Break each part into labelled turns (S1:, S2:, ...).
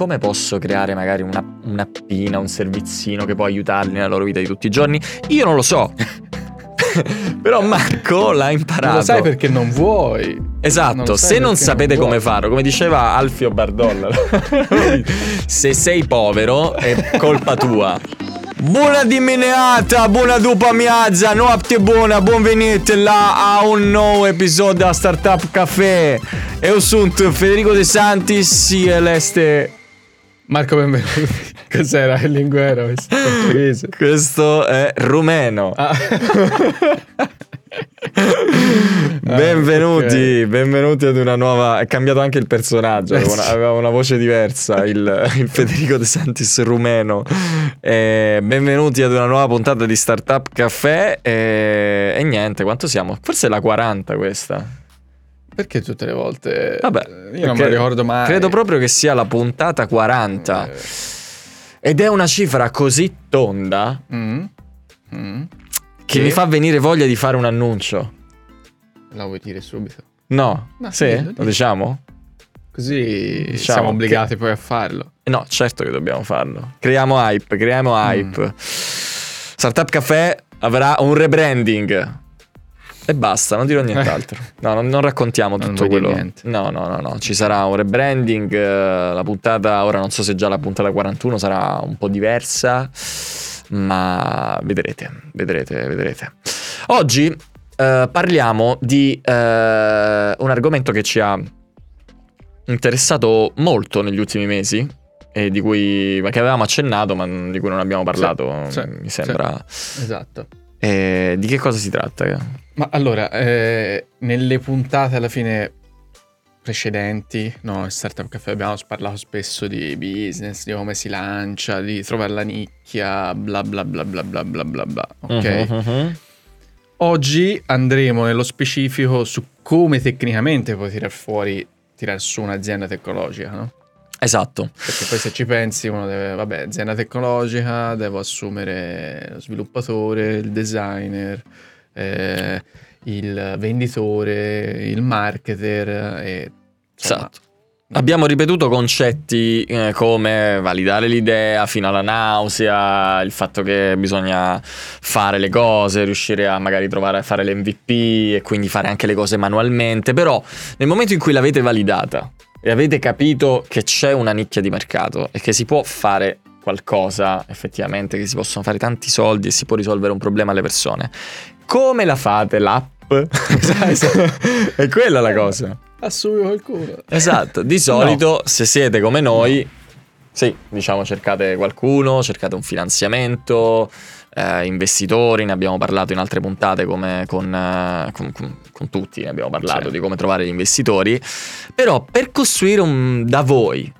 S1: come posso creare magari una, un'appina, un servizino che può aiutarli nella loro vita di tutti i giorni? Io non lo so. Però Marco l'ha imparato. Non
S2: lo sai perché non vuoi.
S1: Esatto, non se non sapete non come farlo, come diceva Alfio Bardolla, se sei povero è colpa tua. Buona dimineata, buona dupa miazza, notte buona, benvenuti là a un nuovo episodio da Startup Café. Eu sunt Federico De Santis e l'este...
S2: Marco benvenuti. Cos'era il linguero? Portoghese.
S1: Questo è rumeno. Ah. benvenuti, okay. benvenuti ad una nuova. È cambiato anche il personaggio, aveva una, aveva una voce diversa. Il, il, Federico De Santis rumeno. E benvenuti ad una nuova puntata di Startup Caffè. E, e niente, quanto siamo? Forse è la 40 questa.
S2: Perché tutte le volte?
S1: Vabbè,
S2: io non me lo ricordo mai.
S1: Credo proprio che sia la puntata 40. Eh. Ed è una cifra così tonda. Mm. Mm che, che mi fa venire voglia di fare un annuncio.
S2: La vuoi dire subito?
S1: No, Ma sì, lo diciamo?
S2: Così diciamo siamo obbligati che... poi a farlo.
S1: No, certo che dobbiamo farlo. Creiamo hype, creiamo hype. Mm. Startup Café avrà un rebranding. E basta, non dirò nient'altro. No, non, non raccontiamo non tutto quello. No, no, no, no. Ci sarà un rebranding. Eh, la puntata, ora non so se già la puntata 41 sarà un po' diversa ma vedrete, vedrete, vedrete. Oggi eh, parliamo di eh, un argomento che ci ha interessato molto negli ultimi mesi e di cui che avevamo accennato ma di cui non abbiamo parlato, sì, mi sì, sembra.
S2: Sì, esatto.
S1: E di che cosa si tratta?
S2: Ma allora, eh, nelle puntate alla fine precedenti, no, in Startup Café abbiamo parlato spesso di business, di come si lancia, di trovare la nicchia, bla bla bla bla bla bla bla bla, ok? Uh-huh, uh-huh. Oggi andremo nello specifico su come tecnicamente puoi tirare fuori, tirare su un'azienda tecnologica, no?
S1: Esatto.
S2: Perché poi se ci pensi uno deve, vabbè, azienda tecnologica, devo assumere lo sviluppatore, il designer, eh, il venditore, il marketer e
S1: insomma, esatto. Abbiamo ripetuto concetti eh, come validare l'idea fino alla nausea, il fatto che bisogna fare le cose, riuscire a magari trovare a fare l'MVP e quindi fare anche le cose manualmente, però nel momento in cui l'avete validata e avete capito che c'è una nicchia di mercato e che si può fare qualcosa effettivamente, che si possono fare tanti soldi e si può risolvere un problema alle persone, come la fate l'app? È quella la cosa.
S2: Assumi qualcuno.
S1: Esatto, di solito no. se siete come noi, sì, diciamo cercate qualcuno, cercate un finanziamento, eh, investitori, ne abbiamo parlato in altre puntate come con, eh, con, con, con tutti, ne abbiamo parlato sì. di come trovare gli investitori, però per costruire un, da voi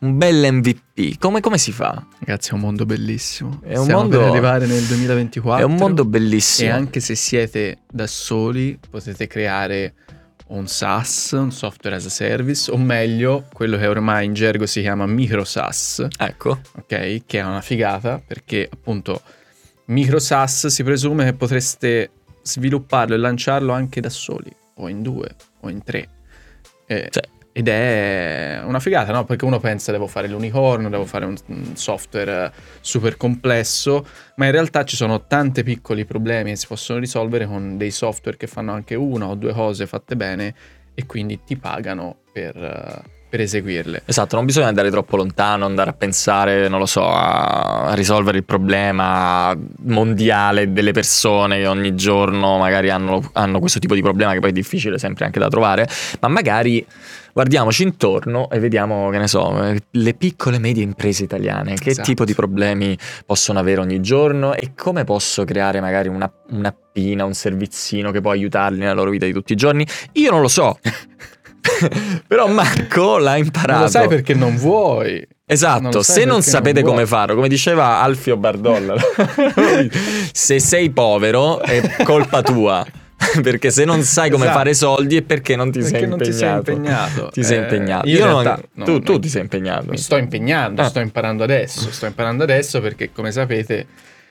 S1: un bel MVP, come, come, si fa?
S2: Ragazzi, è un mondo bellissimo. È un Stiamo mondo... per arrivare nel 2024.
S1: È un mondo bellissimo.
S2: E anche se siete da soli, potete creare un SaaS, un software as a service, o meglio, quello che ormai in gergo si chiama micro SaaS.
S1: Ecco.
S2: Ok, che è una figata perché appunto micro SaaS si presume che potreste svilupparlo e lanciarlo anche da soli, o in due, o in tre. Eh, cioè, ed è una figata, no? Perché uno pensa devo fare l'unicorno, devo fare un software super complesso, ma in realtà ci sono tanti piccoli problemi che si possono risolvere con dei software che fanno anche una o due cose fatte bene e quindi ti pagano per, per eseguirle.
S1: Esatto, non bisogna andare troppo lontano, andare a pensare, non lo so, a risolvere il problema mondiale delle persone che ogni giorno magari hanno, hanno questo tipo di problema che poi è difficile sempre anche da trovare, ma magari guardiamoci intorno e vediamo, che ne so, le piccole e medie imprese italiane, che esatto. tipo di problemi possono avere ogni giorno e come posso creare magari una, un'appina, un servizino che può aiutarli nella loro vita di tutti i giorni. Io non lo so. Però Marco l'ha imparato. Non
S2: lo sai perché non vuoi.
S1: Esatto, non se non sapete non come farlo, come diceva Alfio Bardolla, se sei povero è colpa tua. perché se non sai come esatto. fare soldi è perché non ti,
S2: perché
S1: sei, non
S2: impegnato.
S1: ti
S2: sei impegnato.
S1: Ti eh, sei impegnato. Io, io realtà, non, tu, tu, ti sei impegnato.
S2: Mi sto impegnando, ah. sto imparando adesso. Sto imparando adesso perché, come sapete,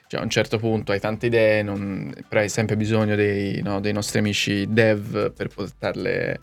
S2: cioè, a un certo punto hai tante idee, non, però hai sempre bisogno dei, no, dei nostri amici dev per portarle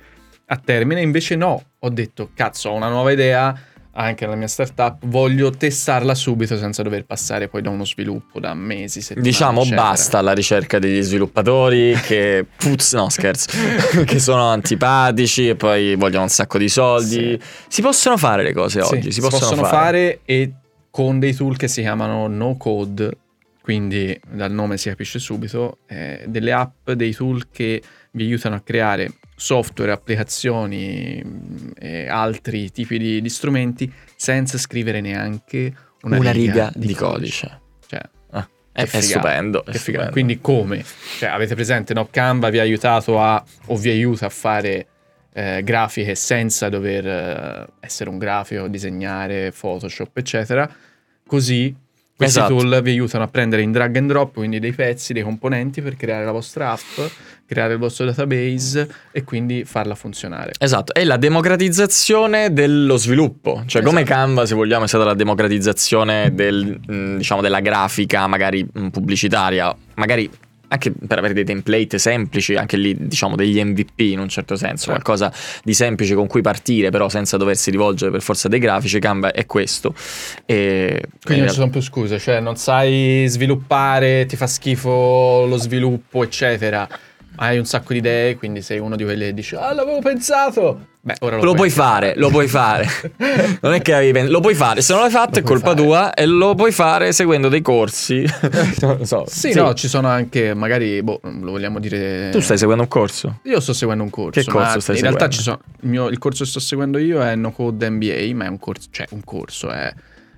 S2: a termine. Invece, no, ho detto, cazzo, ho una nuova idea anche nella mia startup, voglio testarla subito senza dover passare poi da uno sviluppo da mesi, settimane,
S1: Diciamo
S2: eccetera.
S1: basta alla ricerca degli sviluppatori che puzz, no scherzo, che sono antipatici e poi vogliono un sacco di soldi. Si possono fare le cose
S2: Sì,
S1: oggi, si, possono, fare.
S2: fare e con dei tool che si chiamano no code, quindi dal nome si capisce subito, eh, delle app, dei tool che vi aiutano a creare software, applicazioni mh, e altri tipi di, di strumenti senza scrivere neanche una,
S1: Una riga di codice.
S2: Cioè,
S1: Ah,
S2: Che
S1: è, è stupendo. è stupendo.
S2: Quindi come? Cioè, avete presente, no? Canva vi ha aiutato a, o vi aiuta a fare eh, grafiche senza dover eh, essere un grafico, disegnare, Photoshop, eccetera. Così questi
S1: Esatto.
S2: tool vi aiutano a prendere in drag and drop, quindi dei pezzi, dei componenti per creare la vostra app, creare il vostro database e quindi farla funzionare.
S1: Esatto, è la democratizzazione dello sviluppo, cioè come
S2: Esatto.
S1: Canva se vogliamo è stata la democratizzazione del, mh, diciamo, della grafica magari mh, pubblicitaria, magari anche per avere dei template semplici, anche lì diciamo degli MVP in un certo senso,
S2: Certo.
S1: qualcosa di semplice con cui partire però senza doversi rivolgere per forza dei grafici, Canva è questo. E,
S2: Quindi non ci sono più scuse, cioè non sai sviluppare, ti fa schifo lo sviluppo, eccetera. Hai un sacco di idee, quindi sei uno di quelli che dice "Ah, l'avevo pensato". Beh, ora lo,
S1: Lo puoi
S2: anche
S1: fare, lo puoi fare. Non è che avevi pen- lo puoi fare, se non l'hai fatto
S2: Lo
S1: è colpa
S2: fare.
S1: tua e lo puoi fare seguendo dei corsi. non so.
S2: Sì, no, ci sono anche magari, boh, lo vogliamo dire
S1: Tu stai seguendo un corso?
S2: Io sto seguendo un corso.
S1: Che corso stai
S2: in realtà
S1: seguendo?
S2: ci sono. Il, mio- il corso che sto seguendo io è No Code MBA, ma è un corso. Cioè, un corso è,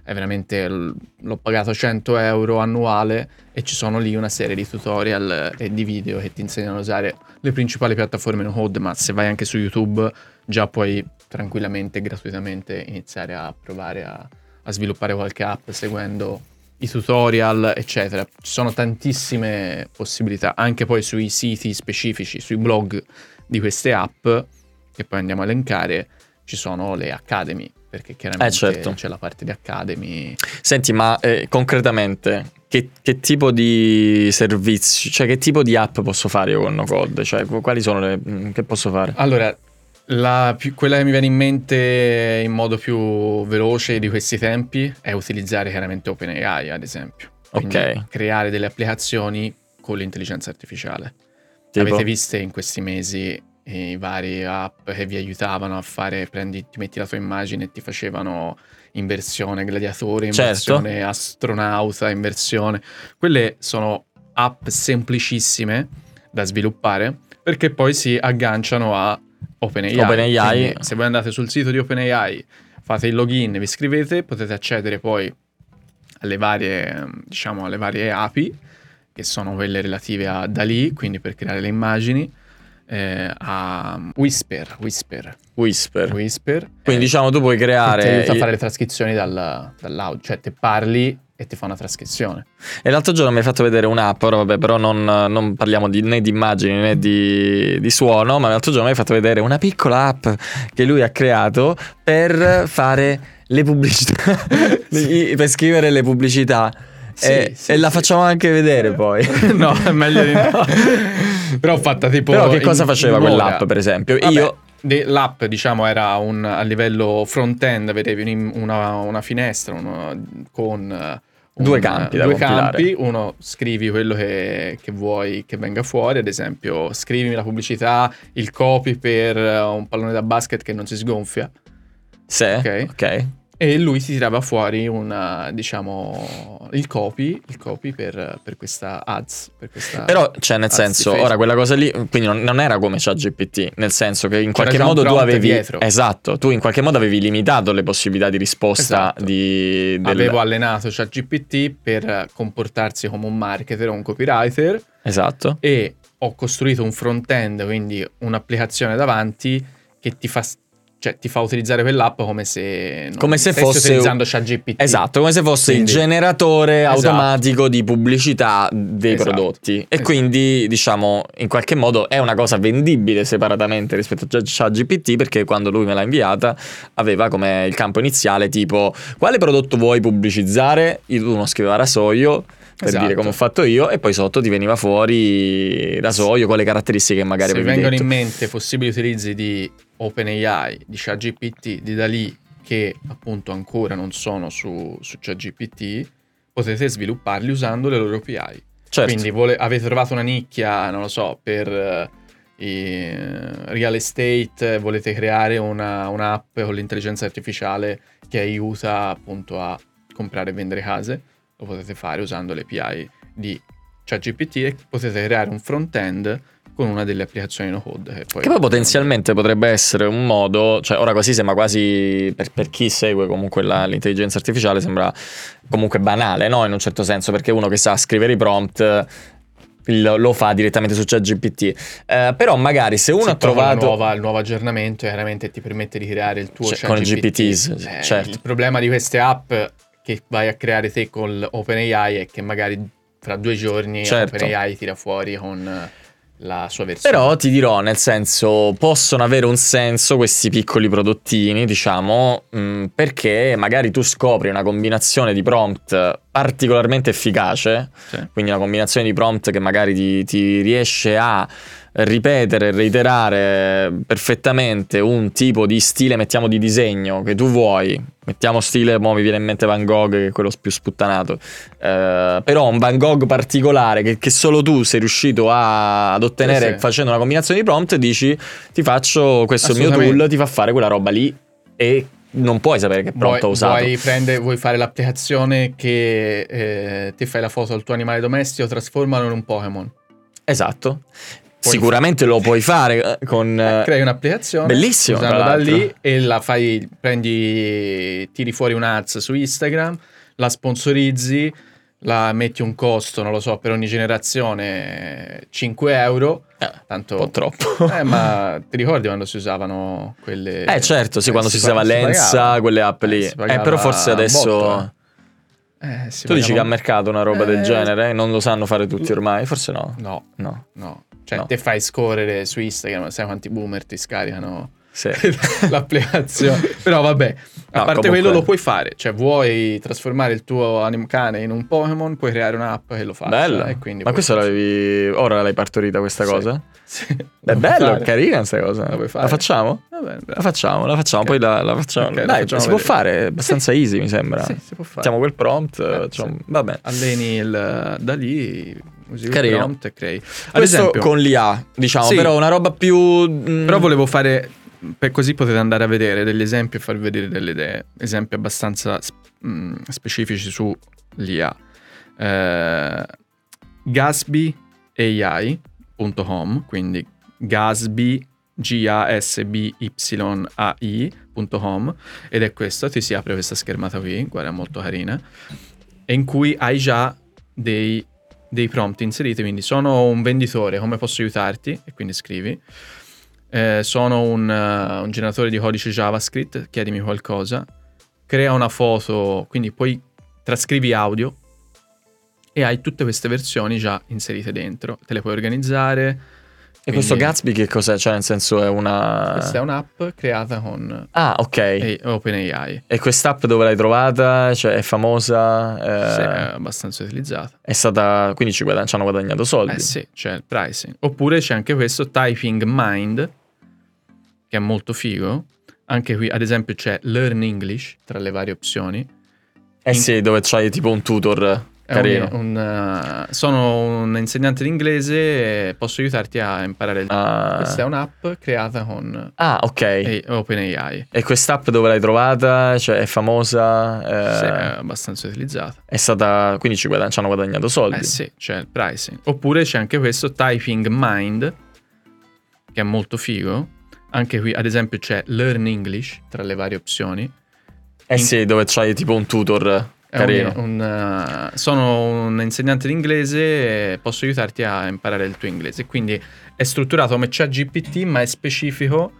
S2: è veramente. L'ho pagato 100 euro annuale e ci sono lì una serie di tutorial e di video che ti insegnano a usare le principali piattaforme No Code. Ma se vai anche su YouTube, già puoi tranquillamente, gratuitamente iniziare a provare a, a sviluppare qualche app seguendo i tutorial, eccetera. Ci sono tantissime possibilità, anche poi sui siti specifici, sui blog di queste app, che poi andiamo a elencare, ci sono le academy, perché chiaramente
S1: Eh, certo.
S2: c'è la parte di academy.
S1: Senti, ma eh, concretamente che, che tipo di servizi, cioè che tipo di app posso fare io con no code? Cioè, qu- quali sono le mh, che posso fare?
S2: Allora, la quella che mi viene in mente in modo più veloce di questi tempi è utilizzare chiaramente OpenAI, ad esempio. Quindi
S1: Ok.
S2: creare delle applicazioni con l'intelligenza artificiale.
S1: Tipo?
S2: Avete visto in questi mesi i vari app che vi aiutavano a fare, prendi, ti metti la tua immagine e ti facevano in versione gladiatore, in
S1: Certo.
S2: versione astronauta, in versione... Quelle sono app semplicissime da sviluppare perché poi si agganciano a OpenAI.
S1: OpenAI.
S2: Se voi andate sul sito di OpenAI, fate il login, vi iscrivete, potete accedere poi alle varie, diciamo, alle varie API, che sono quelle relative a DALI, quindi per creare le immagini, eh, a Whisper, Whisper,
S1: Whisper.
S2: Whisper.
S1: Quindi
S2: eh,
S1: diciamo tu puoi creare
S2: ti aiuta a fare le trascrizioni dal, dall'audio, cioè te parli e ti fa una trascrizione.
S1: E l'altro giorno mi hai fatto vedere un'app, ora vabbè, però non, non parliamo di- né di immagini né di, di suono, ma l'altro giorno mi hai fatto vedere una piccola app che lui ha creato per fare le pubblicità, per scrivere le pubblicità.
S2: Sì,
S1: e,
S2: sì,
S1: e la
S2: sì.
S1: facciamo anche vedere poi.
S2: no, è meglio di no. Però ho fatta tipo...
S1: Però che cosa faceva quell'app, per esempio?
S2: Vabbè,
S1: Io
S2: l'app, diciamo, era un, a livello front-end, vedevi un- una, una finestra uno- con eh,
S1: Due
S2: un-
S1: campi
S2: due campi, uno scrivi quello che, che vuoi che venga fuori, ad esempio scrivimi la pubblicità, il copy per eh, un pallone da basket che non si sgonfia
S1: se,
S2: Ok.
S1: ok.
S2: E lui ti tirava fuori una, diciamo, il copy, il copy per, per questa ads, per questa
S1: Però, cioè, nel senso, ora quella cosa lì, quindi non, non era come ChatGPT, nel senso che in qualche modo tu avevi.
S2: dietro.
S1: Esatto, tu in qualche modo avevi limitato le possibilità di risposta
S2: Esatto.
S1: di. del-
S2: Avevo allenato ChatGPT per comportarsi come un marketer o un copywriter
S1: Esatto.
S2: e ho costruito un front-end, quindi un'applicazione davanti che ti fa, cioè, ti fa utilizzare quell'app come se,
S1: Come se fosse
S2: utilizzando ChatGPT.
S1: Esatto, come se fosse
S2: Quindi-
S1: il generatore
S2: Esatto.
S1: automatico di pubblicità dei
S2: Esatto.
S1: prodotti. E
S2: Esatto.
S1: quindi, diciamo, in qualche modo è una cosa vendibile separatamente rispetto a ChatGPT perché quando lui me l'ha inviata aveva come il campo iniziale tipo quale prodotto vuoi pubblicizzare? Io uno scriveva rasoio per
S2: Esatto.
S1: dire come ho fatto io e poi sotto ti veniva fuori rasoio con le caratteristiche che magari
S2: Se vengono
S1: detto.
S2: in mente possibili utilizzi di OpenAI, di ChatGPT, di DALI che appunto ancora non sono su, su ChatGPT, potete svilupparli usando le loro API.
S1: Certo.
S2: Quindi vole- avete trovato una nicchia, non lo so, per eh, i real estate, volete creare una, un'app con l'intelligenza artificiale che aiuta appunto a comprare e vendere case, lo potete fare usando le API di ChatGPT e potete creare un front-end con una delle applicazioni no code. Che poi,
S1: Che poi potenzialmente potrebbe essere un modo, cioè ora così sembra quasi, per, per chi segue comunque la- l'intelligenza artificiale, sembra comunque banale, no? In un certo senso, perché uno che sa scrivere i prompt lo fa direttamente su ChatGPT. Eh, però magari se uno
S2: Sì,
S1: ha
S2: con
S1: trovato...
S2: nuova- il nuovo aggiornamento chiaramente ti permette di creare il tuo
S1: Cioè, con i
S2: ChatGPT.
S1: GPTs,
S2: Eh,
S1: certo.
S2: Il problema di queste app che vai a creare te con OpenAI è che magari fra due giorni
S1: Certo.
S2: OpenAI tira fuori con la sua versione.
S1: Però ti dirò, nel senso, possono avere un senso questi piccoli prodottini, diciamo, mh, perché magari tu scopri una combinazione di prompt particolarmente efficace,
S2: Sì.
S1: quindi una combinazione di prompt che magari ti, ti riesce a ripetere, reiterare perfettamente un tipo di stile, mettiamo di disegno che tu vuoi. Mettiamo stile, mo mi viene in mente Van Gogh, che è quello più sputtanato. Eh, però un Van Gogh particolare che, che solo tu sei riuscito a- ad ottenere
S2: Sì, sì.
S1: facendo una combinazione di prompt, dici ti faccio questo mio tool, ti fa fare quella roba lì e non puoi sapere che prompt ho usato.
S2: vuoi prendere- vuoi fare l'applicazione che eh, ti fai la foto al tuo animale domestico, trasformalo in un Pokémon.
S1: Esatto.
S2: Puoi
S1: Sicuramente lo puoi fare eh, con... eh,
S2: crei un'applicazione
S1: bellissimo,
S2: da lì e la fai prendi tiri fuori un ads su Instagram la sponsorizzi la metti un costo non lo so per ogni generazione 5 euro
S1: eh,
S2: tanto
S1: un po' troppo.
S2: eh, ma ti ricordi quando si usavano quelle
S1: Eh certo, sì,
S2: eh,
S1: quando si,
S2: pa-
S1: usava Lensa,
S2: pagava.
S1: quelle app lì.
S2: Eh, si
S1: Eh, però forse adesso...
S2: botto, eh. Eh, si
S1: Tu dici che
S2: pagava
S1: a
S2: un-
S1: mercato una roba del
S2: Eh,
S1: genere? Non lo sanno fare tutti ormai? Forse no.
S2: no
S1: No.
S2: no cioè
S1: No.
S2: te fai scorrere su Instagram sai quanti boomer ti scaricano
S1: Sì.
S2: l'applicazione. Però vabbè, a
S1: No,
S2: parte quello lo puoi fare. Cioè, vuoi trasformare il tuo anim cane in un Pokémon, puoi creare un'app che lo faccia.
S1: Bello.
S2: E quindi
S1: Ma questo l'avevi... Ora l'hai partorita questa
S2: Sì.
S1: cosa?
S2: Sì,
S1: È bello,
S2: fare.
S1: carina questa cosa.
S2: La.
S1: La facciamo?
S2: Va bene,
S1: La facciamo, la facciamo,
S2: Ok.
S1: poi la, la facciamo.
S2: Ok, la
S1: Dai,
S2: facciamo
S1: si può fare, è abbastanza easy mi sembra.
S2: Sì, si può fare.
S1: Mettiamo quel prompt,
S2: Eh,
S1: facciamo-
S2: sì.
S1: va bene.
S2: Alleni il, da lì, usi il
S1: Carino.
S2: prompt e crei. Ad
S1: Questo
S2: esempio,
S1: con l'IA, diciamo,
S2: Sì.
S1: però una roba più... mm,
S2: Però volevo fare, per così potete andare a vedere degli esempi e farvi vedere delle idee, esempi abbastanza mh, specifici su l'IA. Eh, Gatsby.ai.com, quindi Gatsby, G-A-S-B-Y-A-I.com, ed è questo, ti si apre questa schermata qui, guarda, molto carina, e in cui hai già dei, dei prompt inseriti, quindi sono un venditore, come posso aiutarti? E quindi scrivi. Eh, sono un, eh, un generatore di codice JavaScript, chiedimi qualcosa, crea una foto, quindi poi trascrivi audio e hai tutte queste versioni già inserite dentro, te le puoi organizzare.
S1: E questo
S2: quindi
S1: Gatsby che cos'è? Cioè nel senso è una...
S2: Questa è un'app creata con
S1: Ah, ok.
S2: OpenAI.
S1: E quest'app dove l'hai trovata? Cioè è famosa? eh,
S2: Sì, è abbastanza utilizzata.
S1: È stata... Quindi ci, guadagn- ci hanno guadagnato soldi.
S2: Eh sì, c'è il pricing. Oppure c'è anche questo Typing Mind, che è molto figo. Anche qui, ad esempio, c'è Learn English tra le varie opzioni.
S1: Eh
S2: In-
S1: sì, dove c'hai tipo un tutor carino.
S2: un- uh, sono un insegnante di inglese e posso aiutarti a imparare il...
S1: Ah.
S2: Questa è un'app creata con
S1: Ah, ok.
S2: eh, OpenAI.
S1: E quest'app dove l'hai trovata? Cioè è famosa? eh,
S2: Sì, è abbastanza utilizzata.
S1: È stata... Quindi ci, guadagn- ci hanno guadagnato soldi.
S2: Eh sì, c'è il pricing. Oppure c'è anche questo Typing Mind, che è molto figo. Anche qui, ad esempio, c'è Learn English tra le varie opzioni.
S1: Eh
S2: in-
S1: sì, dove c'hai tipo un tutor carino.
S2: un- un, uh, sono un insegnante di inglese e posso aiutarti a imparare il tuo inglese. Quindi è strutturato come ChatGPT, ma è specifico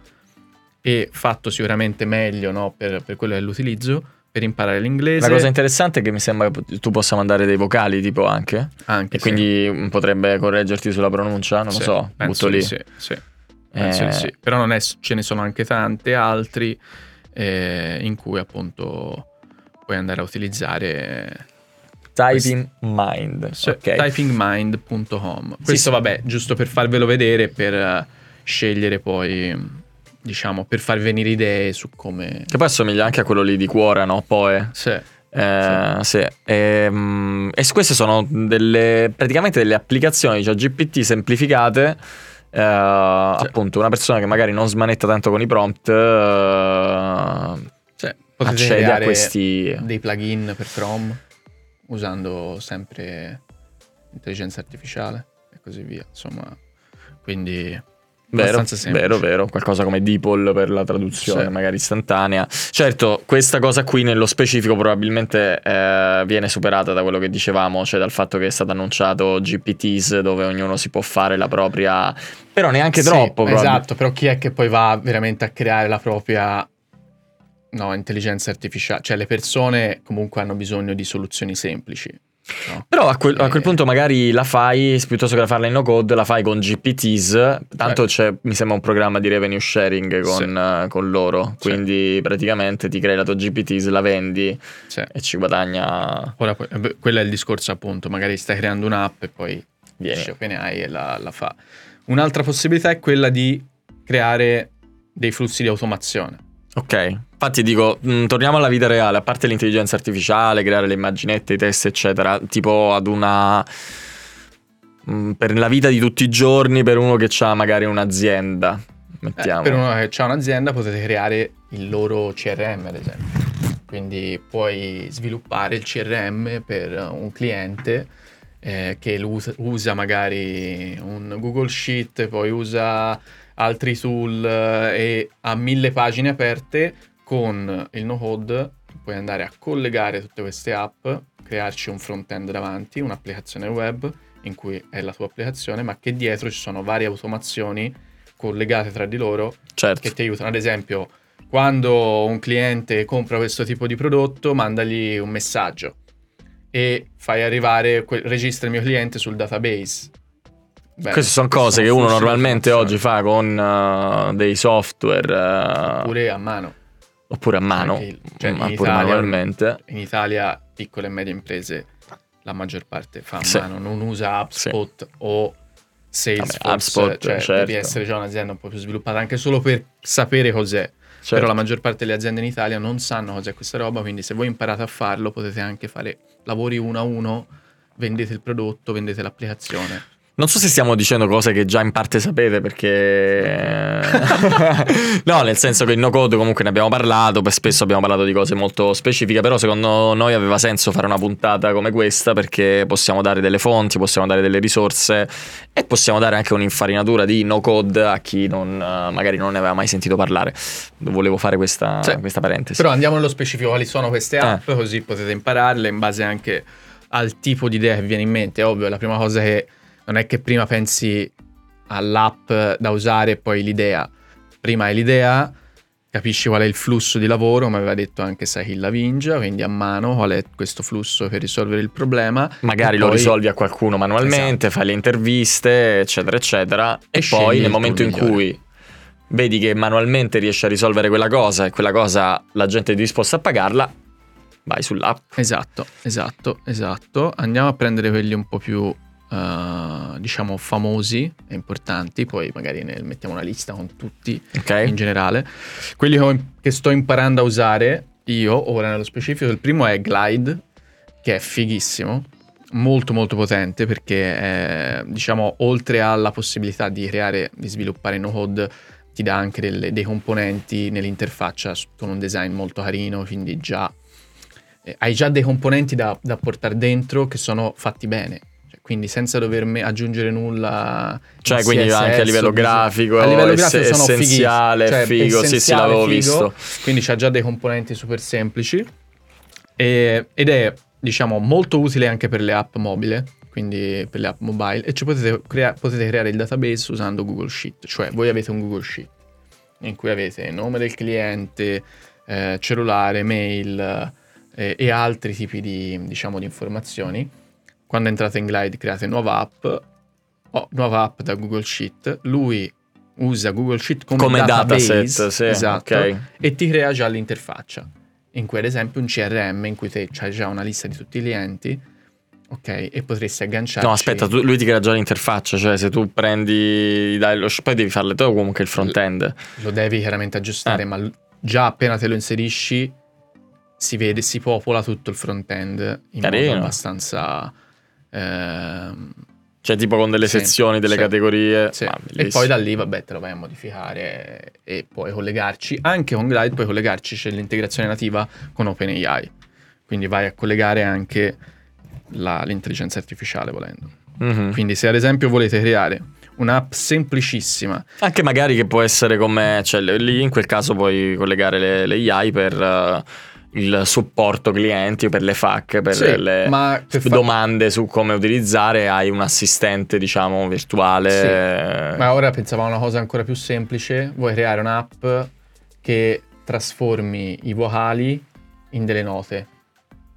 S2: e fatto sicuramente meglio no, per, per quello che è l'utilizzo, per imparare l'inglese.
S1: La cosa interessante è che mi sembra che tu possa mandare dei vocali tipo anche.
S2: anche,
S1: E
S2: sì.
S1: quindi potrebbe correggerti sulla pronuncia, non
S2: Sì,
S1: lo so, butto lì.
S2: Sì, sì.
S1: Eh,
S2: sì. Però non è, ce ne sono anche tante altri eh, in cui appunto puoi andare a utilizzare
S1: Typing Mind.
S2: sì,
S1: ok.
S2: typingmind.com. Questo vabbè, giusto per farvelo vedere, per eh, scegliere poi diciamo, per far venire idee su come...
S1: Che poi assomiglia anche a quello lì di Quora, no? Poe.
S2: Sì.
S1: Eh, sì. E, ehm, e queste sono delle, praticamente delle applicazioni, cioè GPT semplificate. Eh, sì. Appunto, una persona che magari non smanetta tanto con i prompt eh,
S2: sì.
S1: Accede a questi
S2: dei plugin per Chrome usando sempre intelligenza artificiale e così via. Insomma, quindi
S1: Vero, vero, vero, qualcosa come DeepL per la traduzione sì. magari istantanea. Certo, questa cosa qui nello specifico probabilmente eh, viene superata da quello che dicevamo, cioè dal fatto che è stato annunciato GPTs dove ognuno si può fare la propria... però neanche
S2: sì,
S1: troppo.
S2: Esatto, però chi è che poi va veramente a creare la propria no, intelligenza artificiale? Cioè le persone comunque hanno bisogno di soluzioni semplici.
S1: No. Però a quel, a quel, punto magari la fai, piuttosto che farla in no code, la fai con GPTs, tanto c'è, mi sembra un programma di revenue sharing con, sì. uh, con loro, quindi sì. praticamente ti crei la tua GPTs, la vendi sì. e ci guadagna...
S2: Ora, eh, quello è il discorso appunto, magari stai creando un'app e poi vieni OpenAI e la, la fa. Un'altra possibilità è quella di creare dei flussi di automazione.
S1: Ok, infatti dico, mh, mm, torniamo alla vita reale, a parte l'intelligenza artificiale, creare le immaginette, i test, eccetera, tipo ad una... Mh, mm, per la vita di tutti i giorni, per uno che ha magari un'azienda, mettiamo.
S2: Eh, per uno che ha un'azienda potete creare il loro CRM, ad esempio. Quindi puoi sviluppare il CRM per un cliente eh, che usa, magari un Google Sheet, poi usa altri tool eh, e ha mille pagine aperte con il no-code puoi andare a collegare tutte queste app, crearci un front-end davanti, un'applicazione web in cui è la tua applicazione, ma che dietro ci sono varie automazioni collegate tra di loro
S1: certo.
S2: che ti aiutano. Ad esempio, quando un cliente compra questo tipo di prodotto, mandagli un messaggio e fai arrivare, registra il mio cliente sul database
S1: Beh, Queste sono cose che uno normalmente oggi fa con uh, dei software.
S2: Uh, oppure a mano.
S1: Oppure a mano, cioè oppure Italia, manualmente.
S2: In Italia, piccole e medie imprese, la maggior parte fa a sì. mano, non usa HubSpot sì. o Salesforce. Vabbè, HubSpot, cioè, certo. devi essere già un'azienda un po' più sviluppata, anche solo per sapere cos'è. Certo. Però la maggior parte delle aziende in Italia non sanno cos'è questa roba, quindi se voi imparate a farlo potete anche fare lavori uno a uno, vendete il prodotto, vendete l'applicazione.
S1: Non so se stiamo dicendo cose che già in parte sapete perché... no, nel senso che in no code comunque ne abbiamo parlato, spesso abbiamo parlato di cose molto specifiche, però secondo noi aveva senso fare una puntata come questa perché possiamo dare delle fonti, possiamo dare delle risorse e possiamo dare anche un'infarinatura di no code a chi non, magari non ne aveva mai sentito parlare. Volevo fare questa, sì. questa parentesi.
S2: Però andiamo nello specifico, quali sono queste app, eh. così potete impararle in base anche al tipo di idea che viene in mente. È ovvio, la prima cosa che non è che prima pensi all'app da usare e poi l'idea. Prima hai l'idea, capisci qual è il flusso di lavoro, come aveva detto anche Sahil Lavingia, quindi a mano qual è questo flusso per risolvere il problema.
S1: Magari lo poi... risolvi a qualcuno manualmente, esatto. fai le interviste, eccetera, eccetera. E, e poi nel momento in cui vedi che manualmente riesci a risolvere quella cosa e quella cosa la gente è disposta a pagarla, vai sull'app.
S2: Esatto, esatto, esatto. Andiamo a prendere quelli un po' più Uh, diciamo famosi e importanti, poi magari ne mettiamo una lista con tutti okay. in generale. Quelli che sto imparando a usare io, ora nello specifico, il primo è Glide, che è fighissimo, molto molto potente perché è, diciamo oltre alla possibilità di creare, di sviluppare no code, ti dà anche delle, dei componenti nell'interfaccia con un design molto carino, quindi già eh, hai già dei componenti da, da portare dentro che sono fatti bene quindi senza dovermi aggiungere nulla.
S1: Cioè, quindi CSS, anche a livello grafico, a livello grafico è sono essenziale, cioè, figo, sì, sì, l'avevo figo, visto.
S2: Quindi c'ha già dei componenti super semplici. E, ed è, diciamo, molto utile anche per le app mobile, quindi per le app mobile, e ci potete, crea- potete creare il database usando Google Sheet, cioè voi avete un Google Sheet in cui avete nome del cliente, eh, cellulare, mail eh, e altri tipi di, diciamo, di informazioni quando entrate in Glide create nuova app, oh, nuova app da Google Sheet, lui usa Google Sheet come, come database, dataset, sì, esatto, okay. e ti crea già l'interfaccia, in cui ad esempio un CRM in cui te hai già una lista di tutti i clienti ok? E potresti agganciarci...
S1: No, aspetta, tu, lui ti crea già l'interfaccia, cioè se tu prendi dai, lo, poi devi farle tu comunque il front-end.
S2: Lo devi chiaramente aggiustare,
S1: Eh.
S2: ma già appena te lo inserisci si vede, si popola tutto il front-end in
S1: Carino.
S2: modo abbastanza... ehm,
S1: Cioè tipo con delle
S2: Sì,
S1: sezioni, delle
S2: sì,
S1: categorie.
S2: sì.
S1: Ma
S2: E poi da lì, vabbè, te lo vai a modificare e puoi collegarci. Anche con Glide puoi collegarci, c'è l'integrazione nativa con OpenAI. Quindi vai a collegare anche la- l'intelligenza artificiale volendo.
S1: Mhm.
S2: Quindi se ad esempio volete creare un'app semplicissima,
S1: Anche magari che può essere come, cioè lì in quel caso puoi collegare le, le AI per eh, il supporto clienti per le FAQ, per
S2: Sì,
S1: le
S2: ma per fa-
S1: domande su come utilizzare, hai un assistente diciamo virtuale.
S2: Sì, ma ora pensavo a una cosa ancora più semplice, vuoi creare un'app che trasformi i vocali in delle note.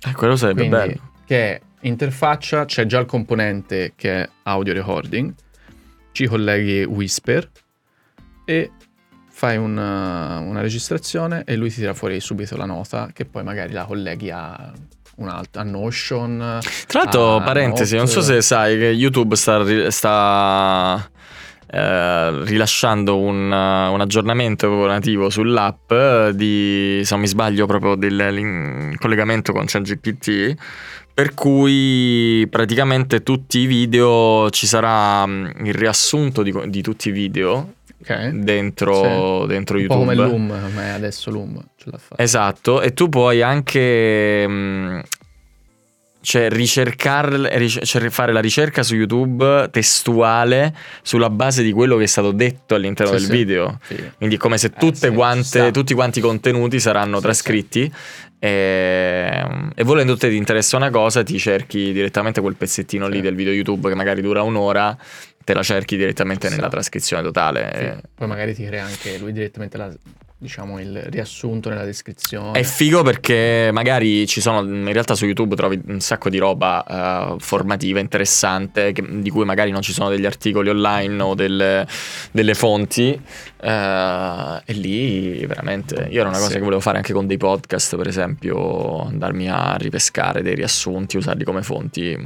S1: Eh, quello sarebbe
S2: Quindi,
S1: bello.
S2: che interfaccia, c'è già il componente che è audio recording, ci colleghi Whisper e fai una, una registrazione e lui ti tira fuori subito la nota che poi magari la colleghi a un altro, a Notion.
S1: Tra l'altro, parentesi, non so
S2: Note.
S1: se sai che YouTube sta, sta, eh, rilasciando un, un aggiornamento nativo sull'app eh, di, se non mi sbaglio, proprio del collegamento con ChatGPT. Per cui praticamente tutti i video ci sarà mm, il riassunto di, di tutti i video
S2: Ok.
S1: dentro, dentro
S2: Un po'
S1: YouTube.
S2: come Loom, è adesso Loom ce l'ha fatta.
S1: Esatto, e tu puoi anche mh, cioè, ricercar- ric- cioè, fare la ricerca su YouTube testuale sulla base di quello che è stato detto all'interno
S2: Sì,
S1: del
S2: sì.
S1: video.
S2: Figo.
S1: Quindi come se
S2: Eh, sì,
S1: quante, tutti quanti i contenuti saranno
S2: Sì,
S1: trascritti e, e volendo te ti interessa una cosa ti cerchi direttamente quel pezzettino lì
S2: Sì.
S1: del video YouTube che magari dura un'ora, te la cerchi direttamente
S2: Sì.
S1: nella trascrizione totale.
S2: Figo. Poi magari ti crea anche lui direttamente la- diciamo il riassunto nella descrizione.
S1: È figo perché magari ci sono, in realtà su YouTube trovi un sacco di roba eh, formativa, interessante, che- di cui magari non ci sono degli articoli online o delle, delle fonti. eh, e lì veramente, io era una cosa
S2: Sì.
S1: che volevo fare anche con dei podcast, per esempio, andarmi a ripescare dei riassunti, usarli come fonti.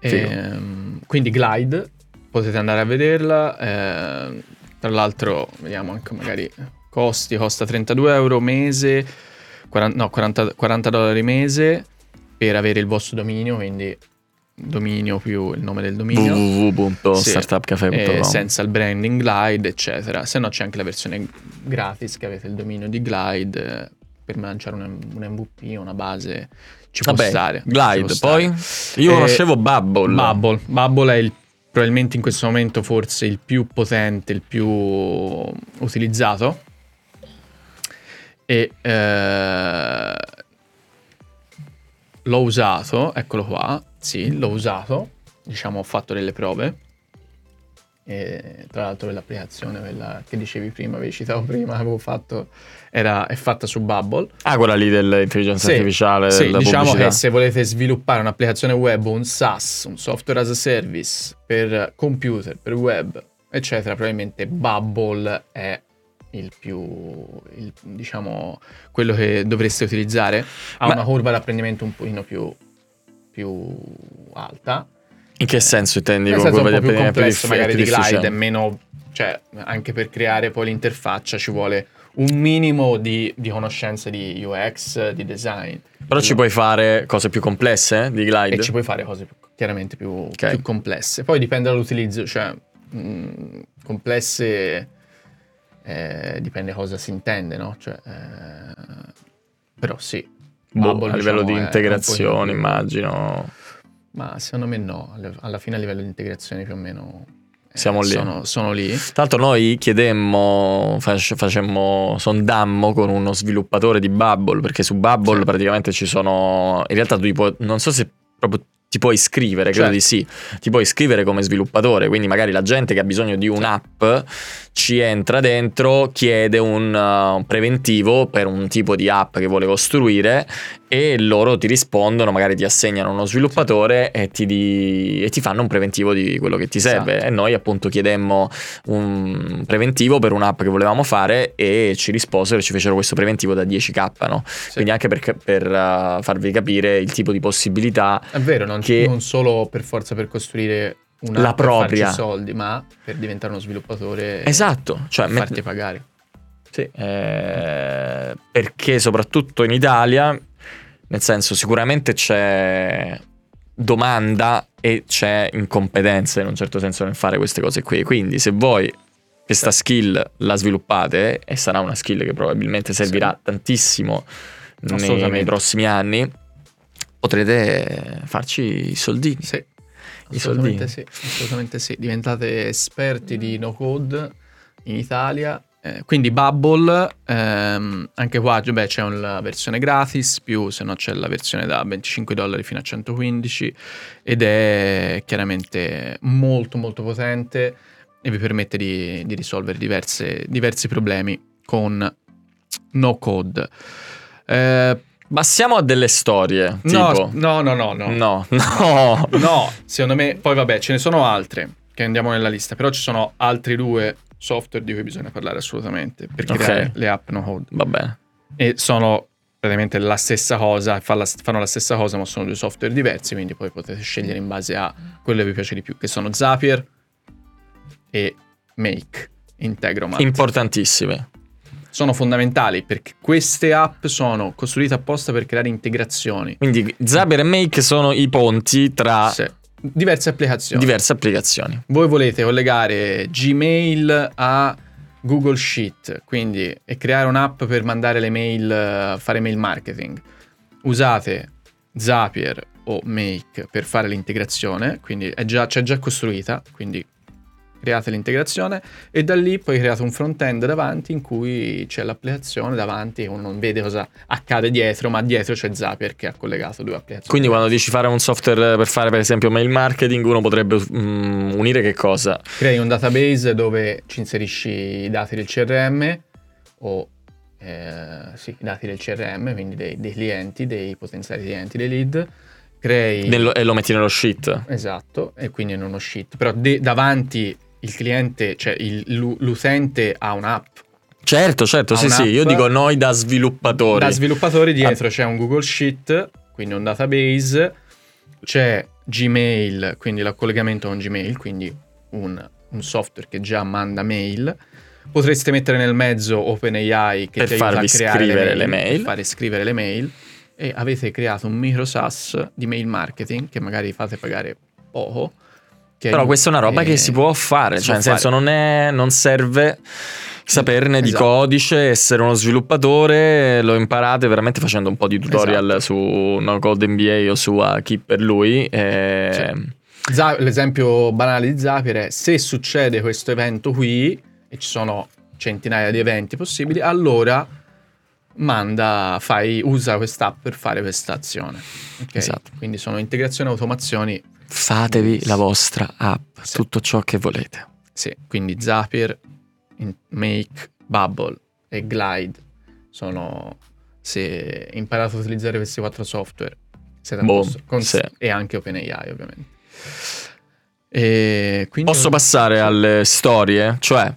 S1: Figo.
S2: Ehm, quindi Glide, potete andare a vederla. ehm, tra l'altro, vediamo anche magari costi, costa 32 euro mese, 40, no, 40, 40 dollari mese per avere il vostro dominio, quindi dominio più il nome del dominio.
S1: www.startupcafe.com
S2: eh, senza il branding Glide, eccetera. Se no c'è anche la versione gratis che avete il dominio di Glide per lanciare un, un MVP, una base. Ci può
S1: Vabbè,
S2: stare. ci
S1: Glide,
S2: può stare.
S1: poi io
S2: Eh,
S1: conoscevo Bubble.
S2: Bubble. Bubble è il, probabilmente in questo momento forse il più potente, il più utilizzato. E eh, l'ho usato, eccolo qua. Sì, l'ho usato. Diciamo, ho fatto delle prove. E, tra l'altro quell'applicazione, quella che dicevi prima, avevi citato prima, avevo fatto, era, è fatta su Bubble.
S1: Ah, quella lì dell'intelligenza
S2: Sì,
S1: artificiale.
S2: Sì,
S1: della
S2: diciamo
S1: pubblicità.
S2: che se volete sviluppare un'applicazione web o un SaaS, un software as a service per computer, per web, eccetera, probabilmente Bubble è il più, il- diciamo, quello che dovreste utilizzare. Ha
S1: Ma-
S2: una curva d'apprendimento un pochino più, più alta.
S1: In che senso intendi?
S2: Nel
S1: con
S2: senso un po' più complesso
S1: più
S2: magari di? Glide, è meno... Cioè, anche per creare poi l'interfaccia ci vuole un minimo di, di conoscenze di UX, di design.
S1: Però ci puoi fare cose più complesse eh, di Glide?
S2: e ci puoi fare cose più- chiaramente più,
S1: Ok.
S2: più complesse. Poi dipende dall'utilizzo, cioè mh, complesse eh, dipende cosa si intende, no? Cioè, eh, però sì.
S1: Boh,
S2: Bubble,
S1: a livello
S2: diciamo,
S1: di
S2: un
S1: integrazione, immagino.
S2: Ma secondo me no, alla fine a livello di integrazione più o meno
S1: Siamo lì.
S2: Sono, sono lì.
S1: Tra l'altro noi chiedemmo, face- facemmo, sondammo con uno sviluppatore di Bubble, perché su Bubble
S2: Sì.
S1: praticamente ci sono, in realtà tu puoi- non so se proprio ti puoi iscrivere, credo
S2: Certo.
S1: di sì, ti puoi iscrivere come sviluppatore, quindi magari la gente che ha bisogno di un'app ci entra dentro, chiede un uh, preventivo per un tipo di app che vuole costruire e loro ti rispondono, magari ti assegnano uno sviluppatore e ti, di- e ti fanno un preventivo di quello che ti serve.
S2: Esatto.
S1: E noi appunto chiedemmo un preventivo per un'app che volevamo fare e ci risposero e ci fecero questo preventivo da 10k, no? Quindi anche per, per, uh, farvi capire il tipo di possibilità
S2: È vero, non,
S1: che-
S2: non solo per forza per costruire una
S1: La propria.
S2: soldi, ma per diventare uno sviluppatore
S1: Esatto, cioè
S2: e
S1: met-
S2: farti pagare.
S1: Sì, eh, perché soprattutto in Italia, nel senso sicuramente c'è domanda e c'è incompetenza in un certo senso nel fare queste cose qui. Quindi se voi questa skill la sviluppate e sarà una skill che probabilmente servirà tantissimo nei, nei prossimi anni, potrete farci i soldini.
S2: Sì,
S1: I
S2: assolutamente
S1: soldini.
S2: sì, assolutamente sì. Diventate esperti di no code in Italia. Eh, quindi Bubble, ehm, anche qua vabbè, c'è una versione gratis, più se no c'è la versione da 25 dollari fino a 115 ed è chiaramente molto molto potente e vi permette di, di risolvere diverse- diversi problemi con no code. Eh,
S1: Passiamo a delle storie.
S2: no,
S1: tipo.
S2: no, no, no, no.
S1: no, no.
S2: No, secondo me, poi vabbè, ce ne sono altre che andiamo nella lista, però ci sono altri due software di cui bisogna parlare assolutamente per creare le app no code.
S1: Va bene.
S2: E sono praticamente la stessa cosa, fanno la stessa cosa, ma sono due software diversi, quindi poi potete scegliere in base a quello che vi piace di più, che sono Zapier e Make Integromat.
S1: Importantissime.
S2: sono fondamentali perché queste app sono costruite apposta per creare integrazioni.
S1: Quindi Zapier e Make sono i ponti tra
S2: Sì. Diverse applicazioni.
S1: diverse applicazioni.
S2: Voi volete collegare Gmail a Google Sheet, quindi e creare un'app per mandare le mail, eh, fare mail marketing. Usate Zapier o Make per fare l'integrazione, quindi è già, c'è già costruita, quindi create l'integrazione e da lì poi create un front-end davanti in cui c'è l'applicazione davanti e uno non vede cosa accade dietro, ma dietro c'è Zapier che ha collegato due applicazioni.
S1: Quindi quando dici fare un software per fare per esempio mail marketing, uno potrebbe mm, unire che cosa?
S2: crei un database dove ci inserisci i dati del CRM o eh, sì, i dati del CRM, quindi dei, dei clienti, dei potenziali clienti, dei lead. Crei
S1: Nello- e lo metti nello sheet.
S2: esatto, e quindi in uno sheet, però de- davanti il cliente, cioè il- l'u- l'utente ha un'app.
S1: Certo, certo, sì, sì, io dico noi da sviluppatori.
S2: Da sviluppatori dietro c'è un Google Sheet, quindi un database, c'è Gmail, quindi il collegamento con Gmail, quindi un, un software che già manda mail. Potreste mettere nel mezzo OpenAI che
S1: Per
S2: ti aiuta a creare
S1: scrivere le
S2: per
S1: mail.
S2: fare scrivere le mail e avete creato un micro SaaS di mail marketing che magari fate pagare poco.
S1: Però questa è una roba
S2: e-
S1: che si può fare,
S2: si
S1: cioè
S2: può
S1: nel senso
S2: fare.
S1: non, è, non serve saperne di
S2: Esatto.
S1: codice, essere uno sviluppatore, lo imparate veramente facendo un po' di tutorial
S2: Esatto.
S1: su No Code MBA o su uh, Chi per lui. e-
S2: Sì. Za- l'esempio banale di Zapier è se succede questo evento qui e ci sono centinaia di eventi possibili, allora manda, fai, usa quest'app per fare questa azione. Ok?
S1: Esatto.
S2: Quindi sono integrazioni e automazioni.
S1: Fatevi la vostra app,
S2: Sì.
S1: tutto ciò che volete.
S2: Sì, quindi Zapier, Make, Bubble e Glide sono se imparate a utilizzare questi quattro software siete
S1: Boh,
S2: posto. Con-
S1: sì.
S2: e anche OpenAI ovviamente. E quindi
S1: Posso passare alle storie? Cioè,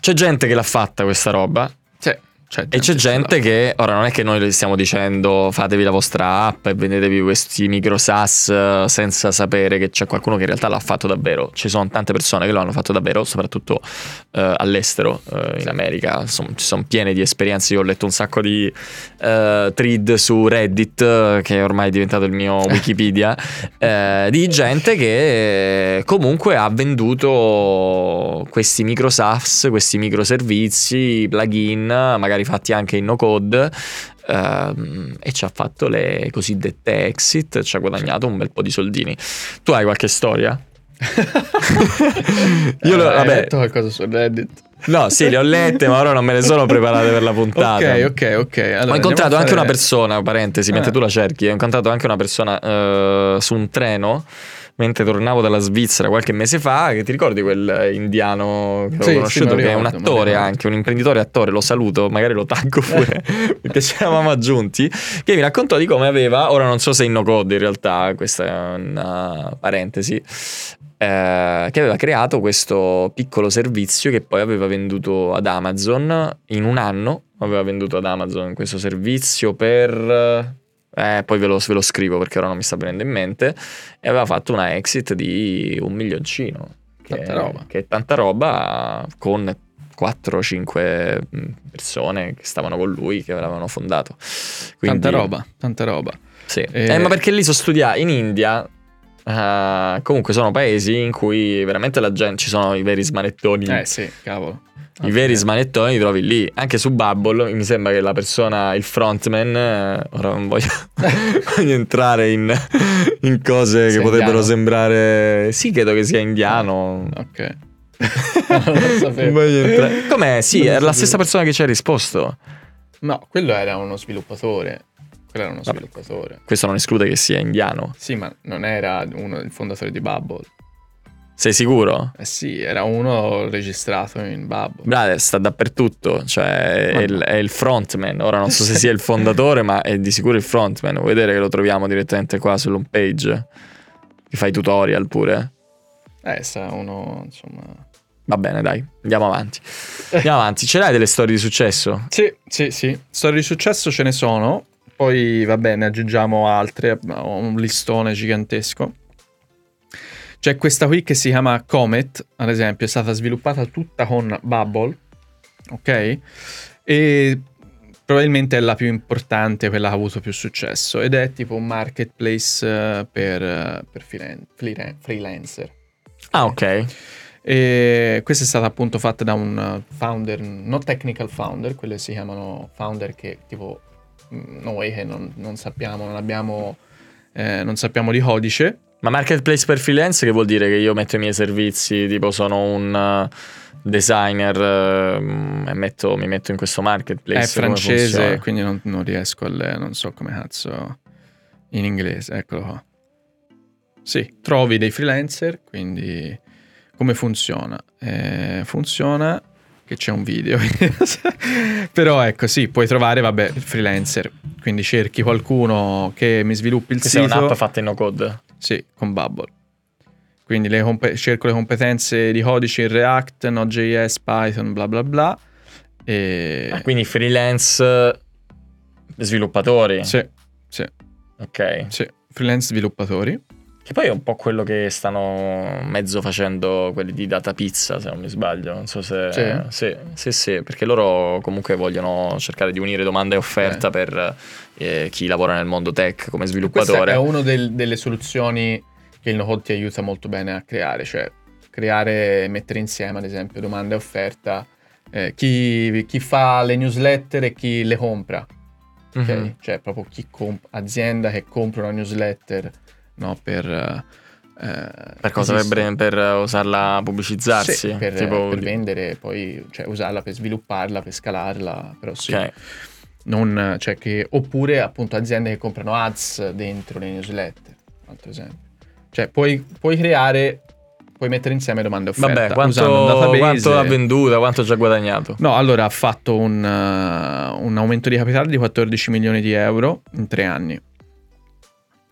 S1: c'è gente che l'ha fatta questa roba
S2: Sì, c'è
S1: e c'è gente che, ora non è che noi le stiamo dicendo fatevi la vostra app e vendetevi questi micro SaaS eh, senza sapere che c'è qualcuno che in realtà l'ha fatto davvero. Ci sono tante persone che lo hanno fatto davvero, soprattutto eh, all'estero, eh, in. America. Son- ci sono piene di esperienze. Io ho letto un sacco di eh, thread su Reddit, che ormai è diventato il mio Wikipedia, di gente che comunque ha venduto questi micro SaaS, questi microservizi, plugin, magari fatti anche in no code. ehm, e ci ha fatto le cosiddette exit, ci ha guadagnato un bel po' di soldini. Tu hai qualche storia? Io lo-
S2: Eh, Hai
S1: vabbè,
S2: letto qualcosa su Reddit?
S1: no, sì, le ho lette, ma ora non me le sono preparate per la puntata.
S2: Ok, ok, ok. Allora,
S1: ho incontrato anche
S2: fare-
S1: una persona, parentesi, mentre
S2: Ah.
S1: tu la cerchi, ho incontrato anche una persona eh, su un treno mentre tornavo dalla Svizzera qualche mese fa, che ti ricordi quel indiano che ho
S2: Sì,
S1: conosciuto,
S2: sì, lo
S1: che è un
S2: ricordo,
S1: attore
S2: ricordo.
S1: anche, un imprenditore attore, lo saluto, magari lo taggo pure, perché ci eravamo aggiunti, che mi raccontò di come aveva, ora non so se in no code in realtà, questa è una parentesi, eh, che aveva creato questo piccolo servizio che poi aveva venduto ad Amazon in un anno, aveva venduto ad Amazon questo servizio per... Eh, poi ve lo, ve lo scrivo perché ora non mi sta venendo in mente. E aveva fatto una exit di un milioncino. Che,
S2: Tanta roba.
S1: Che è tanta roba con 4-5 persone che stavano con lui, che avevano fondato. Quindi-
S2: Tanta roba, tanta roba.
S1: Sì.
S2: Eh,
S1: Eh, ma perché lì sono studiati in India. eh, comunque sono paesi in cui veramente la gente ci sono i veri smanettoni
S2: Eh sì, cavolo.
S1: I veri smanettoni li trovi lì. Anche su Bubble mi sembra che la persona, il frontman, eh, ora non voglio, voglio entrare in, in cose che
S2: Sia
S1: potrebbero
S2: indiano?
S1: sembrare... Sì, credo che sia indiano.
S2: Ok. non lo sapevo.
S1: entrare- Com'è? Sì, era la stessa persona che ci ha risposto.
S2: No, quello era uno sviluppatore. Quello era uno
S1: Vabbè.
S2: sviluppatore.
S1: Questo non esclude che sia indiano.
S2: Sì, ma non era uno il fondatore di Bubble.
S1: Sei sicuro?
S2: Eh sì, era uno registrato in Bubble.
S1: Brother, sta dappertutto, cioè è il, è il frontman. Ora non so se sia il fondatore, ma è di sicuro il frontman. Vuoi vedere che lo troviamo direttamente qua sull'home page? Ti fai tutorial pure?
S2: Eh, sa uno, insomma...
S1: Va bene, dai, andiamo avanti. Andiamo avanti. Ce l'hai delle storie di successo?
S2: Sì, sì, sì. Storie di successo ce ne sono. Poi, va bene, aggiungiamo altre. Ho un listone gigantesco. C'è questa qui che si chiama Comet, ad esempio, è stata sviluppata tutta con Bubble, ok? E probabilmente è la più importante, quella che ha avuto più successo. Ed è tipo un marketplace eh, per, eh, per freelan- freelan- freelancer.
S1: Ah, ok.
S2: E questa è stata appunto fatta da un founder, non technical founder, quelle si chiamano founder che tipo mm, noi che non, non sappiamo, non abbiamo, eh, non sappiamo di codice.
S1: Ma marketplace per freelance che vuol dire che io metto i miei servizi, tipo sono un eh, designer eh, e metto- mi metto in questo marketplace.
S2: è francese, quindi non, non riesco a le, non so come cazzo in inglese, eccolo qua. Sì, trovi dei freelancer, quindi come funziona? Eh, funziona che c'è un video. Però ecco, sì, puoi trovare, vabbè, freelancer. Quindi cerchi qualcuno che mi sviluppi il
S1: Questa è
S2: sito.
S1: un'app fatta in no code.
S2: Sì, con Bubble. Quindi le compe- cerco le competenze di codice in React, Node.js, Python, bla bla bla. E...
S1: Ah, quindi freelance sviluppatori.
S2: Sì, sì,
S1: Ok.
S2: sì. Freelance sviluppatori.
S1: Che poi è un po' quello che stanno mezzo facendo quelli di Data Pizza, se non mi sbaglio. Non so se.
S2: Sì?
S1: sì, sì, sì, perché loro comunque vogliono cercare di unire domanda e offerta
S2: Eh.
S1: per eh, chi lavora nel mondo tech come sviluppatore.
S2: è una delle soluzioni che il no-code ti aiuta molto bene a creare, cioè creare e mettere insieme, ad esempio, domanda e offerta. eh, chi, chi fa le newsletter e chi le compra. ok?
S1: Mhm.
S2: Cioè proprio chi comp- azienda che compra una newsletter no, per... eh,
S1: Per cosa? Per, per usarla pubblicizzarsi?
S2: Sì, per,
S1: Tipo-
S2: per vendere, poi cioè, usarla per svilupparla, per scalarla, però sì.
S1: Ok.
S2: Non, cioè che, oppure appunto aziende che comprano ads dentro le newsletter, altro esempio. Cioè puoi, puoi creare, puoi mettere insieme domande e offerta
S1: Vabbè, quanto, quanto ha venduta, quanto ha già guadagnato?
S2: No, allora ha fatto un, uh, un aumento di capitale di 14 milioni di euro in tre anni.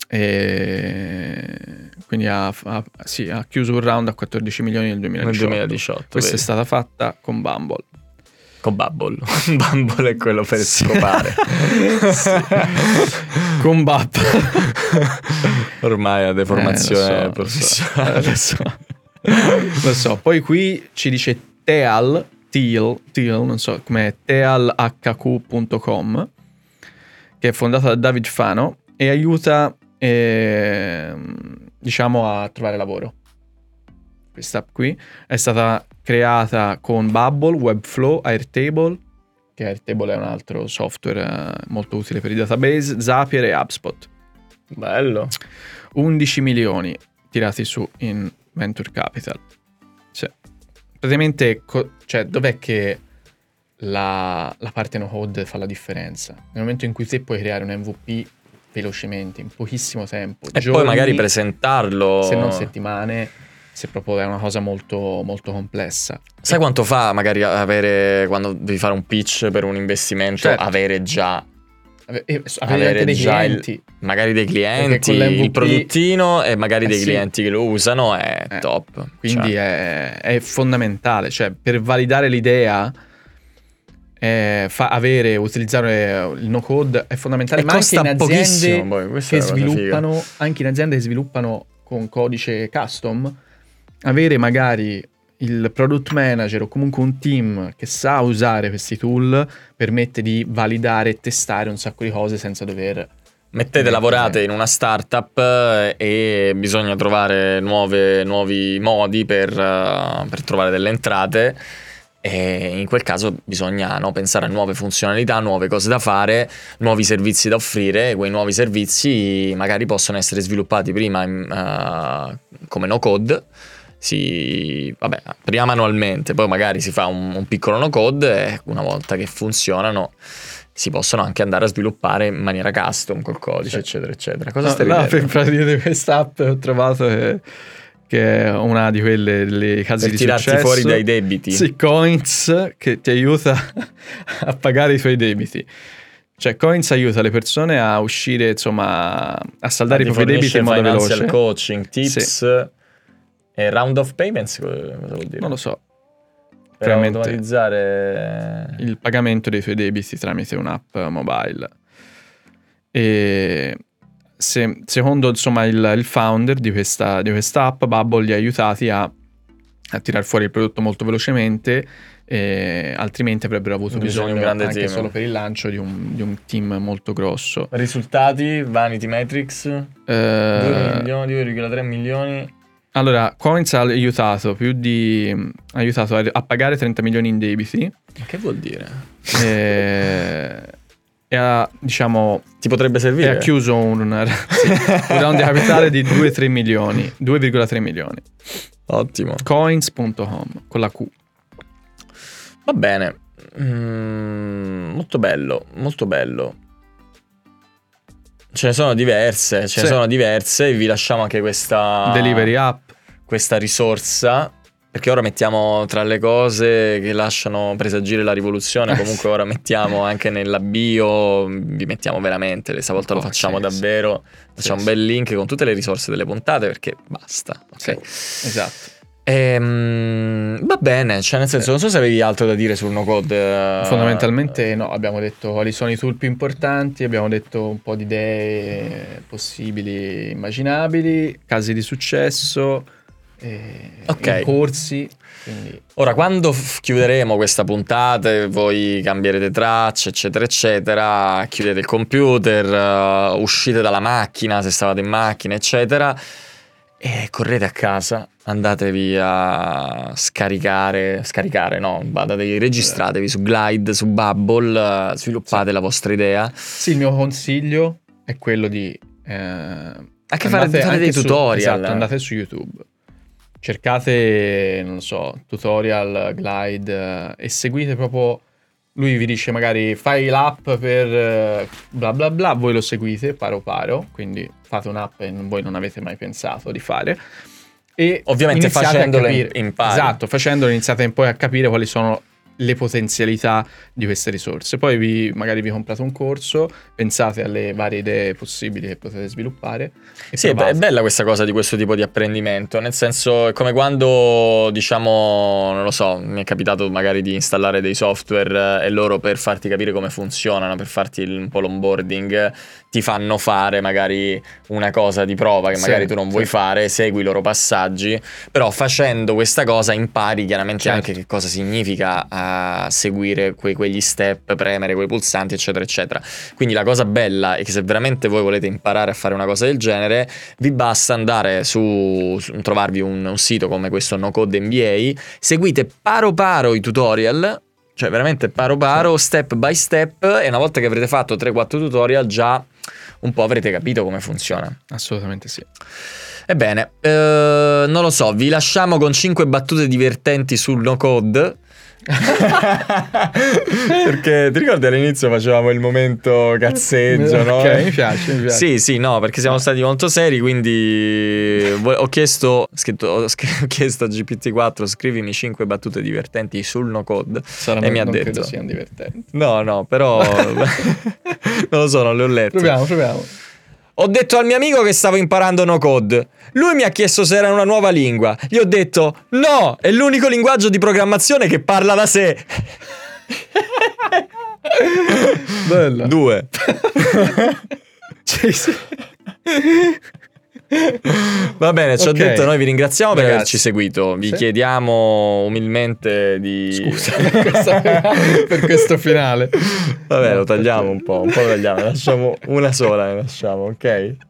S2: E quindi ha, ha- sì, ha chiuso un round a 14 milioni nel 2018.
S1: Nel 2018.
S2: Questa
S1: vedi.
S2: è stata fatta con Bumble.
S1: Con Bubble. Bumble è quello per scopare.
S2: con Bumble.
S1: Ormai è una deformazione
S2: Eh, so,
S1: professionale.
S2: Lo so. Lo so. Poi qui ci dice Teal, Teal, Teal, non so com'è, tealhq.com, che è fondata da David Fano e aiuta, ehm, diciamo, a trovare lavoro. Questa app qui è stata creata con Bubble, Webflow, Airtable, che Airtable è un altro software eh, molto utile per i database, Zapier e HubSpot.
S1: Bello.
S2: 11 milioni tirati su in Venture Capital. Cioè, praticamente, co- cioè, dov'è che la, la parte no code fa la differenza? Nel momento in cui te puoi creare un MVP velocemente, in pochissimo tempo.
S1: E giorni, poi magari presentarlo.
S2: Se non settimane, se proprio è una cosa molto, molto complessa.
S1: Sai quanto fa magari avere, quando devi fare un pitch per un investimento, certo. avere già
S2: avere, avere dei clienti. Il,
S1: magari dei clienti, il produttino e magari eh dei sì. clienti che lo usano è eh, top.
S2: Quindi cioè. è, è, fondamentale, cioè per validare l'idea eh, fa, avere, utilizzare il no code è fondamentale, e ma anche in aziende poi, che sviluppano, anche in aziende che sviluppano con codice custom, avere magari il product manager o comunque un team che sa usare questi tool permette di validare e testare un sacco di cose senza dover...
S1: Mettete, lavorate in una startup eh, e bisogna trovare nuove, nuovi modi per, uh, per, trovare delle entrate e in quel caso bisogna no, pensare a nuove funzionalità, nuove cose da fare, nuovi servizi da offrire. Quei nuovi servizi magari possono essere sviluppati prima in, uh, come no code si, vabbè, prima manualmente, poi magari si fa un, un piccolo no code e una volta che funzionano si possono anche andare a sviluppare in maniera custom col codice, sì. eccetera, eccetera. Cosa no, stai no,
S2: per pratica di quest'app ho trovato che, che, è una di quelle delle case per di tirarti successo.
S1: fuori dai debiti.
S2: Sì, Coins che ti aiuta a pagare i tuoi debiti. Cioè, Coins aiuta le persone a uscire, insomma, a saldare i propri debiti in modo veloce.
S1: coaching, tips. Sì e round of payments cosa vuol dire?
S2: Non lo so.
S1: Per automatizzare
S2: il pagamento dei tuoi debiti tramite un'app mobile. E se, secondo insomma, il, il, founder di questa, di questa app, Bubble li ha aiutati a, a tirare fuori il prodotto molto velocemente eh, altrimenti avrebbero avuto bisogno, bisogno anche team. solo per il lancio di un, di un, team molto grosso.
S1: Risultati, Vanity Metrics, eh, 2 milioni, 2,3 milioni
S2: allora, Coins ha aiutato più di. ha aiutato a, a pagare 30 milioni in debiti.
S1: Che vuol dire?
S2: E, e ha, diciamo.
S1: Ti potrebbe servire?
S2: E ha chiuso un, un round di capitale di 2,3 milioni. 2,3 milioni.
S1: Ottimo.
S2: Coins.com con la Q.
S1: Va bene. Mm, molto bello, molto bello. Ce ne sono diverse, ce sì. ne sono diverse. Vi lasciamo anche questa.
S2: Delivery app.
S1: Questa risorsa. Perché ora mettiamo tra le cose che lasciano presagire la rivoluzione, comunque ora mettiamo anche nella bio, vi mettiamo veramente, questa volta lo facciamo sì, davvero, sì. facciamo sì, un bel link con tutte le risorse delle puntate perché basta. Ok,
S2: esatto.
S1: Ehm, va bene, cioè nel senso, non so se avevi altro da dire sul no code.
S2: Uh, Fondamentalmente no, abbiamo detto quali sono i tool più importanti, abbiamo detto un po' di idee possibili, immaginabili, casi di successo, eh, okay. corsi. Quindi...
S1: Ora, quando f- chiuderemo questa puntata e voi cambierete tracce, eccetera, eccetera, chiudete il computer, uh, uscite dalla macchina se stavate in macchina, eccetera e correte a casa, andatevi a scaricare, scaricare no, vadatevi, registratevi su Glide, su Bubble, sviluppate sì. la vostra idea.
S2: Sì, il mio consiglio è quello di... Eh,
S1: anche fare, fare dei
S2: su,
S1: tutorial.
S2: Esatto, andate su YouTube. Cercate, non so, tutorial, glide eh, e seguite proprio lui vi dice magari fai l'app per eh, bla bla bla, voi lo seguite paro paro, quindi fate un'app e voi non avete mai pensato di fare.
S1: E ovviamente facendolo impari.
S2: Esatto, facendolo iniziate poi a capire quali sono le potenzialità di queste risorse. Poi vi, magari vi comprate un corso, pensate alle varie idee possibili che potete sviluppare.
S1: Sì, provate. è bella questa cosa di questo tipo di apprendimento, nel senso è come quando diciamo, non lo so, mi è capitato magari di installare dei software e loro per farti capire come funzionano, per farti un po' l'onboarding, ti fanno fare magari una cosa di prova che sì, magari tu non sì. vuoi fare, segui i loro passaggi, però facendo questa cosa impari chiaramente certo. anche che cosa significa uh, seguire que- quegli step, premere quei pulsanti, eccetera, eccetera. Quindi la cosa bella è che se veramente voi volete imparare a fare una cosa del genere, vi basta andare su, su trovarvi un, un sito come questo No Code MBA, seguite paro paro i tutorial cioè veramente paro paro, step by step e una volta che avrete fatto 3-4 tutorial già un po' avrete capito come funziona.
S2: Assolutamente sì.
S1: Ebbene, eh, non lo so, vi lasciamo con 5 battute divertenti sul no code. perché ti ricordi all'inizio facevamo il momento cazzeggio, no?
S2: Ok, mi piace, mi piace.
S1: Sì, sì, no, perché siamo stati molto seri, quindi ho chiesto, ho scritto, ho chiesto a GPT-4 scrivimi 5 battute divertenti sul no code
S2: Saranno,
S1: e mi ha
S2: non
S1: detto...
S2: credo siano divertenti.
S1: No, no, però... non lo so, non le ho lette.
S2: Proviamo, proviamo.
S1: Ho detto al mio amico che stavo imparando no code. Lui mi ha chiesto se era una nuova lingua. Gli ho detto no, è l'unico linguaggio di programmazione che parla da sé.
S2: Bello.
S1: Due.
S2: Sì, sì.
S1: Va bene, ci ho
S2: Ok.
S1: detto, noi vi ringraziamo per
S2: Ragazzi.
S1: averci seguito. Vi
S2: Sì.
S1: chiediamo umilmente di...
S2: Scusa per, questa- per questo finale.
S1: Vabbè, lo
S2: No,
S1: tagliamo
S2: perché-
S1: un po', un po' lo tagliamo, lasciamo una sola, ne lasciamo, ok?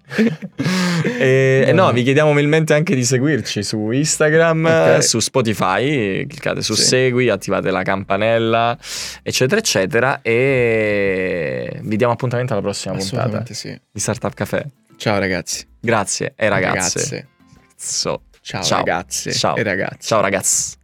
S1: e, e no, vi chiediamo umilmente anche di seguirci su Instagram,
S2: Ok.
S1: su Spotify, cliccate su
S2: Sì.
S1: segui, attivate la campanella, eccetera, eccetera, e vi diamo appuntamento alla prossima puntata
S2: sì.
S1: di Startup Café.
S2: Ciao ragazzi.
S1: Grazie e ragazze.
S2: Ragazze.
S1: So-
S2: Ciao,
S1: Ciao.
S2: ragazze
S1: Ciao.
S2: e ragazzi.
S1: Ciao ragazzi.